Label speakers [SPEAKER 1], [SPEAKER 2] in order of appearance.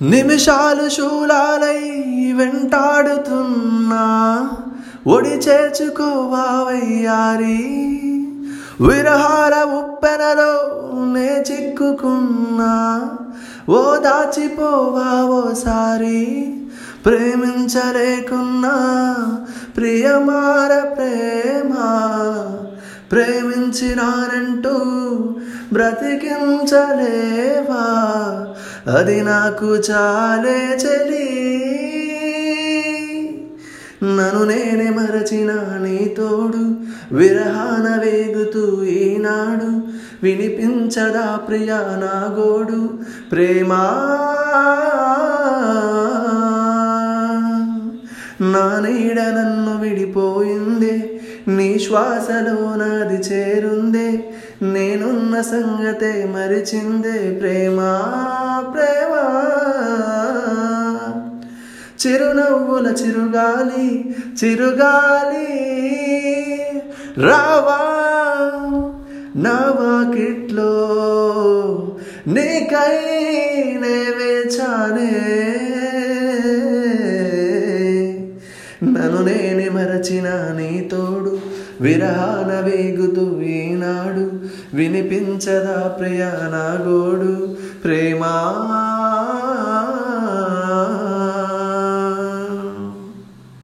[SPEAKER 1] నిమిషాలు శూలాలై వెంటాడుతున్నా. ఒడి చేర్చుకోవావయ్యారి విరహార ఉప్పెనలో నే చిక్కుకున్నా. ఓ దాచిపోవా ఓసారి ప్రేమించలేకున్నా. ప్రియమార ప్రేమ ప్రేమించినానంటూ బ్రతికించలేవా? అది నాకు చాలే చెలి. నన్ను నేనే మరచిన నీ తోడు విరహాన వేగుతూ ఈనాడు వినిపించదా ప్రియా నా గోడు ప్రేమా? నా నీడ నన్ను విడిపోయిందే నీ శ్వాసలో నాది చేరుందే నేనున్న సంగతే మరిచిందే ప్రేమా ప్రేమ. చిరునవ్వుల చిరుగాలి చిరుగాలి. రావా నా వాకిట్లో నీకై నన్ను నేనే మరచిన నీ తోడు విరహాన వేగుతూ ఈనాడు వినిపించదా ప్రియా నా గోడు ప్రేమా